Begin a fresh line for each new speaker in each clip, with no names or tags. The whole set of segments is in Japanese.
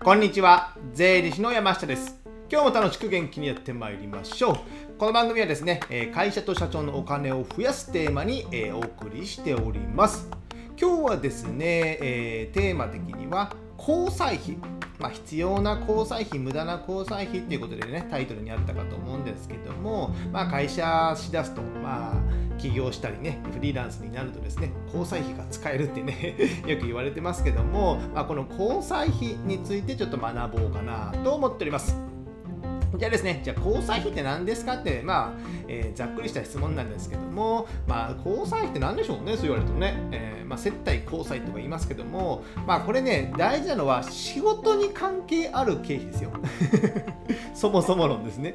こんにちは。税理士の山下です。今日も楽しく元気にやってまいりましょう。この番組はですね会社と社長のお金を増やすテーマにお送りしております。今日はですね、え、テーマ的には交際費。まあ、必要な交際費、無駄な交際費っていうことでね、タイトルにあったかと思うんですけども、まあ、会社しだすと、まあ、起業したりね、フリーランスになるとですね、交際費が使えるってね よく言われてますけども、まあ、この交際費についてちょっと学ぼうかなと思っております。じゃあですね、じゃあ交際費って何ですかって、まあ、えー、ざっくりした質問なんですけども、まあ、交際費って何でしょうね、そう言われるとね、えー、まあ、接待交際とか言いますけども、まあ、これね、大事なのは仕事に関係ある経費ですよ。そもそも論ですね。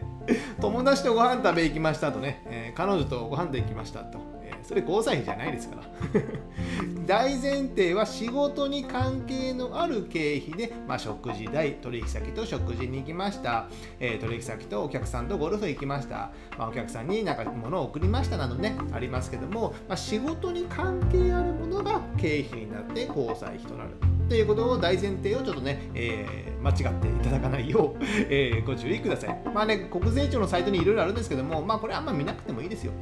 友達とご飯食べ行きましたとね、えー、彼女とご飯で行きましたと。それ交際費じゃないですから 大前提は仕事に関係のある経費で、まあ、食事代取引先と食事に行きました、えー、取引先とお客さんとゴルフ行きました、まあ、お客さんになんか物を送りましたなどねありますけども、まあ、仕事に関係あるものが経費になって交際費となるということを大前提をちょっとね、えー、間違っていただかないよう、えー、ご注意ください。まあね、国税庁のサイトにいろいろあるんですけども、まあこれあんま見なくてもいいですよ。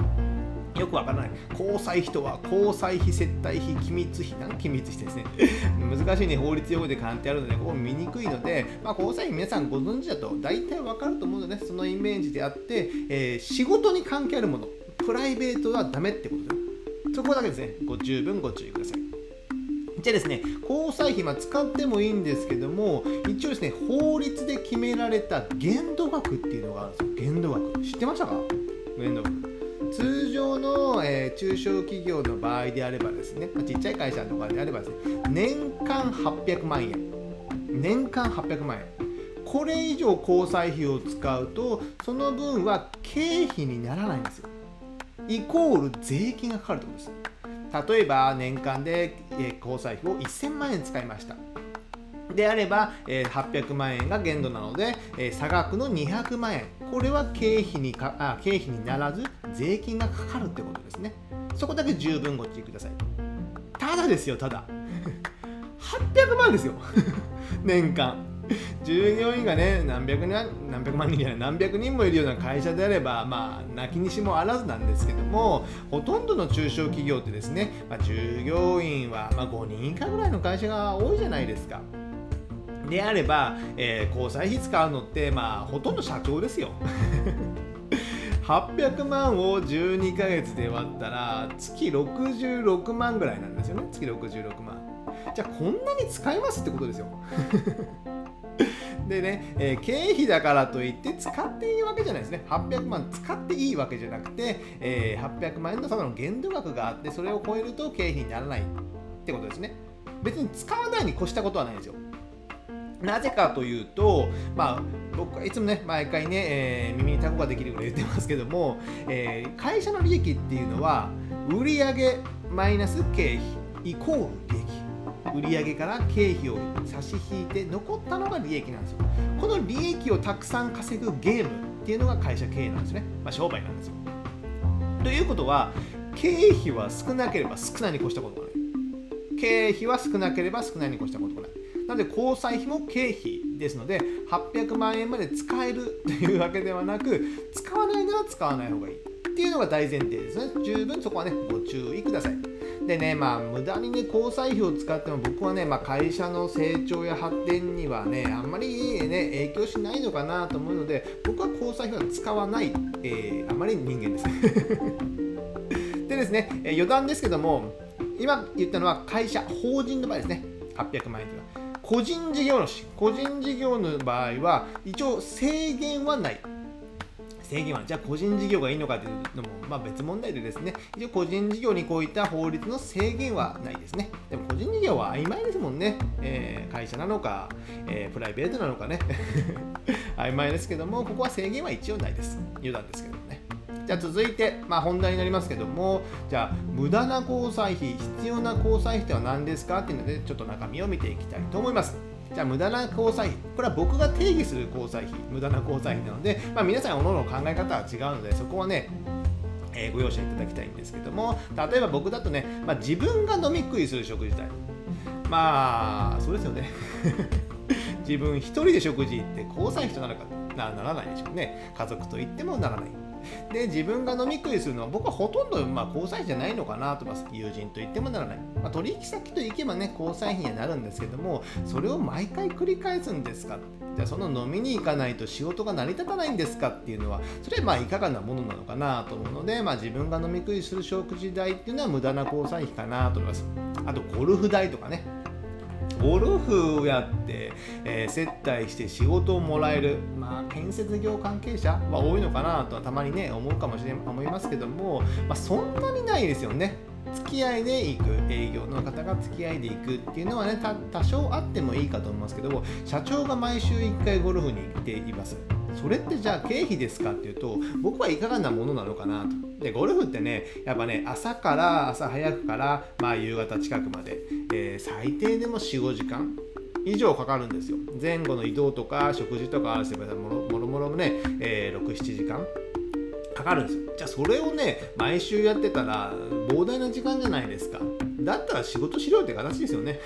よくわからない。交際費とは、交際費、接待費、機密費、何機密費ですね。難しいね、法律用語で書いてあるので、ここ見にくいので、まあ、交際費皆さんご存知だと大体わかると思うので、ね、そのイメージであって、えー、仕事に関係あるもの、プライベートはダメってことで、そこだけですね、ご十分ご注意ください。じゃあですね、交際費、まあ、使ってもいいんですけども、一応ですね、法律で決められた限度額っていうのがあるんですよ。限度額。知ってましたか？限度額。通常の、えー、中小企業の場合であればですね、ま、ちっちゃい会社とかであればですね、年間800万円。年間800万円。これ以上交際費を使うと、その分は経費にならないんですよ。イコール税金がかかるということです。例えば年間で、え交際費を1000万円使いました。であれば、えー、800万円が限度なので、えー、差額の200万円これは経費にかあ経費にならず税金がかかるってことですね。そこだけ十分ご注意ください。ただですよただ。800万ですよ。年間。従業員がね何百人何百万人じゃない何百人もいるような会社であればまあ泣きにしもあらずなんですけどもほとんどの中小企業ってですね、まあ、従業員はま5人以下ぐらいの会社が多いじゃないですか。であれば、えー、交際費使うのって、まあ、ほとんど社長ですよ。800万を12ヶ月で割ったら月66万ぐらいなんですよね。月66万。じゃあこんなに使いますってことですよ。でね、えー、経費だからといって使っていいわけじゃないですね。800万使っていいわけじゃなくて、えー、800万円のただの限度額があってそれを超えると経費にならないってことですね。別に使わないに越したことはないんですよなぜかというと、まあ、僕はいつもね、毎回ね、えー、耳にタコができるぐらい言ってますけども、えー、会社の利益っていうのは、売上マイナス経費イコール利益。売上から経費を差し引いて残ったのが利益なんですよ。この利益をたくさん稼ぐゲームっていうのが会社経営なんですね。まあ、商売なんですよ。ということは、経費は少なければ少ないに越したことがない。経費は少なければ少ないに越したことがない。なので交際費も経費ですので800万円まで使えるというわけではなく使わないなら使わない方がいいっていうのが大前提ですね。十分そこはねご注意ください。でねまあ無駄にね交際費を使っても僕はね、まあ、会社の成長や発展にはねあんまりね影響しないのかなと思うので僕は交際費は使わない、えー、あまり人間です。でですね、余談ですけども今言ったのは会社法人の場合ですね。800万円というのは。個人事業主個人事業の場合は一応制限はない。制限はじゃあ個人事業がいいのかというのも、まあ、別問題でですね一応個人事業にこういった法律の制限はないですね。でも個人事業は曖昧ですもんね、えー、会社なのか、えー、プライベートなのかね。曖昧ですけどもここは制限は一応ないです。余談ですけどね。じゃあ続いて、まあ、本題になりますけども、じゃあ、無駄な交際費、必要な交際費とは何ですか？っていうので、ちょっと中身を見ていきたいと思います。じゃあ、無駄な交際費。これは僕が定義する交際費、無駄な交際費なので、まあ、皆さん、おのの考え方は違うので、そこはね、えー、ご容赦いただきたいんですけども、例えば僕だとね、まあ、自分が飲み食いする食事代。まあ、そうですよね。自分一人で食事行って交際費となるかならないでしょうね家族と言ってもならないで自分が飲み食いするのは僕はほとんど、まあ、交際費じゃないのかなと思います友人と言ってもならない、まあ、取引先と行けばね交際費にはなるんですけどもそれを毎回繰り返すんですか？じゃあその飲みに行かないと仕事が成り立たないんですかっていうのはそれはまあいかがなものなのかなと思うので、まあ、自分が飲み食いする食事代っていうのは無駄な交際費かなと思います。あとゴルフ代とかね。ゴルフをやって、えー、接待して仕事をもらえる、まあ、建設業関係者は多いのかなとはたまにね思うかもしれ思いますけども、まあ、そんなにないですよね。付き合いで行く営業の方が付き合いで行くっていうのはね多少あってもいいかと思いますけども社長が毎週1回ゴルフに行っていますそれってじゃあ経費ですかっていうと僕はいかがなものなのかなと。でゴルフってねやっぱね朝から朝早くからまあ夕方近くまで、えー、最低でも45時間以上かかるんですよ。前後の移動とか食事とか合わせばもろもろもね、えー、67時間かかるんですよ。じゃあそれをね毎週やってたら膨大な時間じゃないですか。だったら仕事しろよって形ですよね。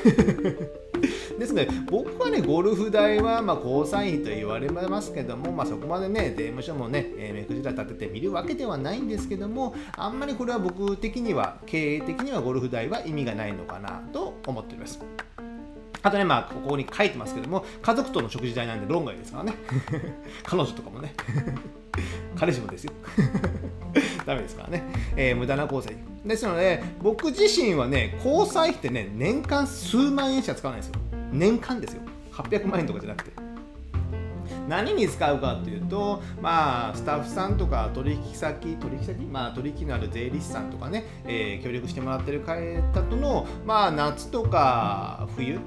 ですね、僕はね、ゴルフ代はまあ交際費と言われますけども、まあ、そこまでね、税務署もね、えー、目くじら立てて見るわけではないんですけども、あんまりこれは僕的には、経営的にはゴルフ代は意味がないのかなと思っております。あとね、まあ、ここに書いてますけども、家族との食事代なんで論外ですからね。彼女とかもね。彼氏もですよ。ダメですからね。えー、無駄な交際費。ですので、僕自身はね、交際費ってね、年間数万円しか使わないんですよ。年間ですよ。800万円とかじゃなくて。何に使うかというと、まあ、スタッフさんとか取引先、取引先、まあ、取引のある税理士さんとかね、えー、協力してもらってる方との、まあ、夏とか冬、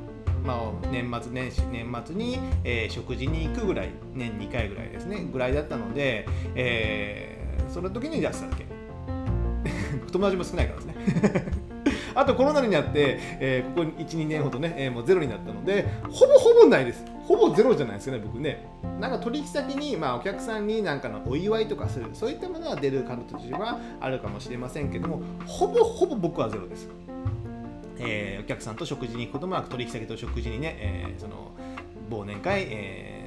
まあ、年末年始年末に、えー、食事に行くぐらい年2回ぐらいですねぐらいだったので、えー、その時に出しただけ友達も少ないからですねあとコロナになって、えー、ここ12年ほどね、えー、もうゼロになったのでほぼほぼないです。ほぼゼロじゃないですかね僕ね。なんか取引先に、まあ、お客さんになんかのお祝いとかする。そういったものは出る形はあるかもしれませんけどもほぼほぼ僕はゼロです。えー、お客さんと食事に行くこともなく取引先と食事にね、えー、その忘年会、え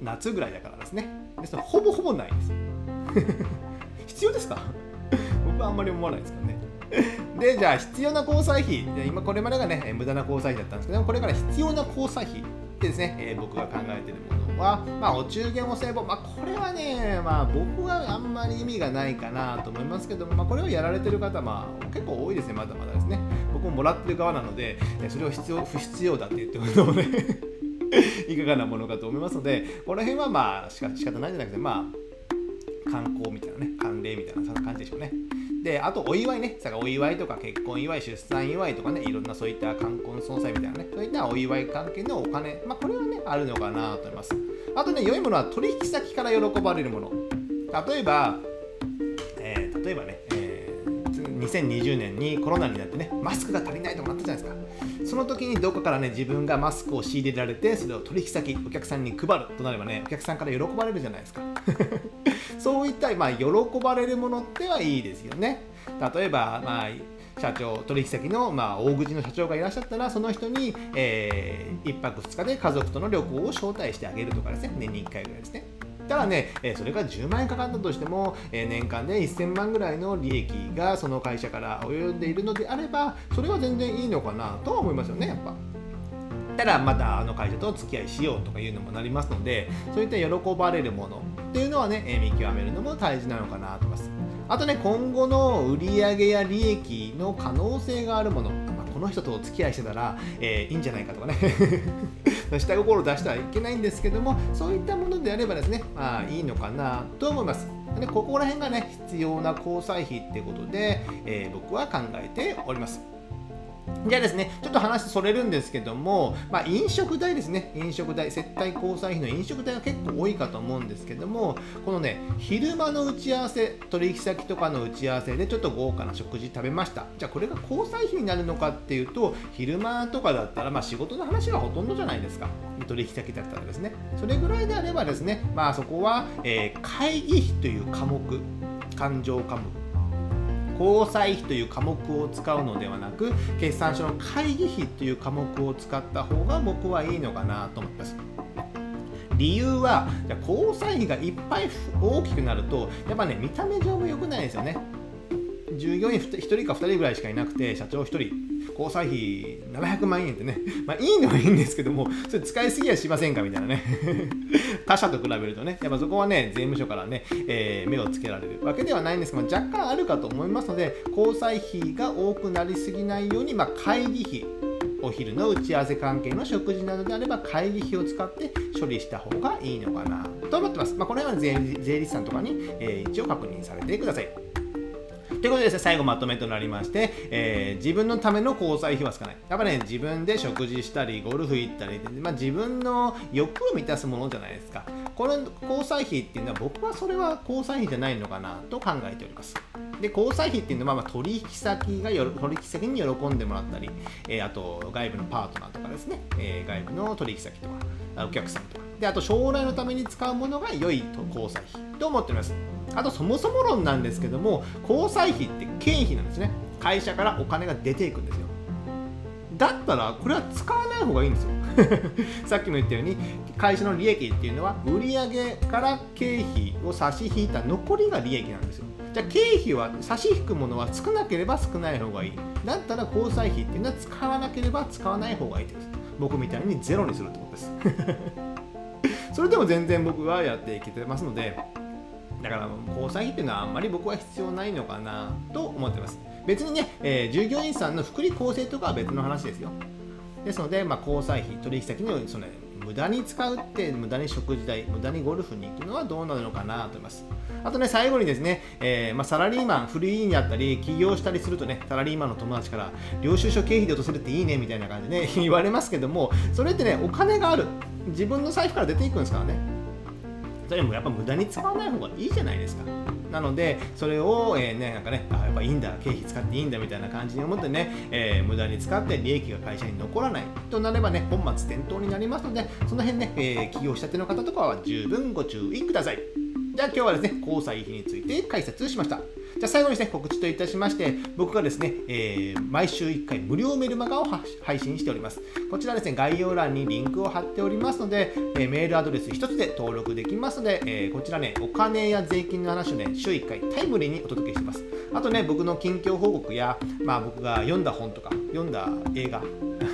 ー、夏ぐらいだからですね。ですほぼほぼないです。必要ですか？僕はあんまり思わないですからね。でじゃあ必要な交際費。今これまでがね無駄な交際費だったんですけどこれから必要な交際費ってですね、えー、僕が考えてるものは、まあ、お中元お歳暮、まあ、これはね、まあ、僕はあんまり意味がないかなと思いますけども、まあ、これをやられてる方、まあ、結構多いですねまだまだですね。僕ももらってる側なのでそれを必要不必要だって言ってるのもね いかがなものかと思いますのでこの辺はまあしか仕方ないんじゃなくてまあ観光みたいなね慣例みたいな感じでしょうね。であとお祝いね。さお祝いとか結婚祝い出産祝いとかね。いろんなそういった冠婚葬祭みたいなね。そういったお祝い関係のお金。まあこれはねあるのかなと思います。あとね良いものは取引先から喜ばれるもの。例えば、えー、例えばね、2020年にコロナになってねマスクが足りないとかなったじゃないですかその時にどこからね自分がマスクを仕入れられてそれを取引先お客さんに配るとなればねお客さんから喜ばれるじゃないですか そういった、まあ、喜ばれるものってはいいですよね。例えば、まあ、社長取引先の、まあ、大口の社長がいらっしゃったらその人に、えー、1泊2日で家族との旅行を招待してあげるとかですね年に1回ぐらいですね。ただね、えそれが10万円かかったとしても、え年間で1000万ぐらいの利益がその会社から及んでいるのであればそれは全然いいのかなとは思いますよねやっぱ。たらまたあの会社とお付き合いしようとかいうのもなりますのでそういった喜ばれるものっていうのはねえ見極めるのも大事なのかなと思いますあとね今後の売上や利益の可能性があるもの、の人とお付き合いしてたら、えー、いいんじゃないかとかね。下心を出してはいけないんですけどもそういったものであればですねまあいいのかなと思います。でここら辺がね必要な交際費ってことで、えー、僕は考えております。じゃあですね、ちょっと話それるんですけども、まあ、飲食代ですね、飲食代、接待交際費の飲食代が結構多いかと思うんですけども、このね、昼間の打ち合わせ、取引先とかの打ち合わせでちょっと豪華な食事食べました。じゃあこれが交際費になるのかっていうと、昼間とかだったら、まあ、仕事の話がほとんどじゃないですか。取引先だったらですね。それぐらいであればですね、まあそこは、えー、会議費という科目、勘定科目交際費という科目を使うのではなく決算書の会議費という科目を使った方が僕はいいのかなと思います理由はじゃ交際費がいっぱい大きくなるとやっぱね見た目上も良くないですよね。従業員1人か2人ぐらいしかいなくて社長1人交際費700万円ってね、まあいいのはいいんですけども、それ使いすぎはしませんかみたいなね。他社と比べるとね、やっぱそこはね、税務署からね、えー、目をつけられるわけではないんですが、若干あるかと思いますので、交際費が多くなりすぎないように、まあ、会議費、お昼の打ち合わせ関係の食事などであれば会議費を使って処理した方がいいのかなと思ってます。まあ、この辺は税税理士さんとかに、えー、一応確認されてください。ということでですね、最後まとめとなりまして、えー、自分のための交際費は少ない。やっぱね、自分で食事したり、ゴルフ行ったり、まあ、自分の欲を満たすものじゃないですか。この交際費っていうのは、僕はそれは交際費じゃないのかなと考えております。で、交際費っていうのは、まあ、取引先がよ取引先に喜んでもらったり、えー、あと外部のパートナーとかですね、えー、外部の取引先とか、お客さんとか、であと将来のために使うものが良い交際費と思っております。あとそもそも論なんですけども交際費って経費なんですね。会社からお金が出ていくんですよ。だったらこれは使わない方がいいんですよ。さっきも言ったように会社の利益っていうのは売上から経費を差し引いた残りが利益なんですよ。じゃあ経費は差し引くものは少なければ少ない方がいい。だったら交際費っていうのは使わなければ使わない方がいいです。僕みたいにゼロにするってことです。それでも全然僕はやっていけてますのでだから交際費っていうのはあんまり僕は必要ないのかなと思ってます。別にね、えー、従業員さんの福利厚生とかは別の話ですよ。ですので、まあ、交際費取引先にその無駄に使うって無駄に食事代無駄にゴルフに行くのはどうなるのかなと思います。あとね最後にですね、えー、まあ、サラリーマンフリーにあったり起業したりするとねサラリーマンの友達から領収書経費で落とせるっていいねみたいな感じでね 言われますけどもそれってねお金がある。自分の財布から出ていくんですからね。それもやっぱ無駄に使わない方がいいじゃないですか。なので、それを、えー、ね、なんかね、あやっぱいいんだ、経費使っていいんだみたいな感じに思ってね、えー、無駄に使って利益が会社に残らないとなればね、本末転倒になりますので、その辺ね、えー、起業したての方とかは十分ご注意ください。じゃあ今日はですね、交際費について解説しました。じゃあ最後にですね、告知といたしまして、僕がですね、えー、毎週1回無料メルマガを配信しております。こちらですね、概要欄にリンクを貼っておりますので、えー、メールアドレス1つで登録できますので、えー、こちらね、お金や税金の話をね、週1回タイムリーにお届けします。あとね、僕の近況報告や、まあ僕が読んだ本とか、読んだ映画、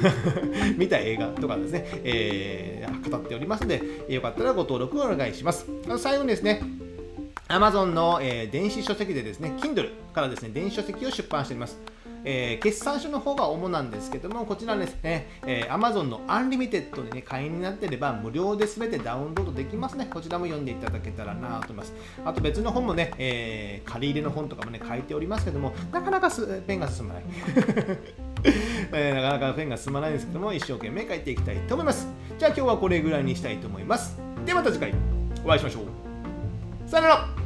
見た映画とかですね、えー、語っておりますので、よかったらご登録お願いします。あの最後にですね、Amazon の、えー、電子書籍でですね、Kindle からですね、電子書籍を出版しております。えー、決算書の方が主なんですけども、こちらですね、えー、Amazon の Unlimited でね、会員になっていれば無料で全てダウンロードできますね。こちらも読んでいただけたらなと思います。あと別の本もね、えー、借り入れの本とかもね、書いておりますけども、なかなかペンが進まない。えー、なかなかペンが進まないんですけども、一生懸命書いていきたいと思います。じゃあ今日はこれぐらいにしたいと思います。ではまた次回お会いしましょう。さよなら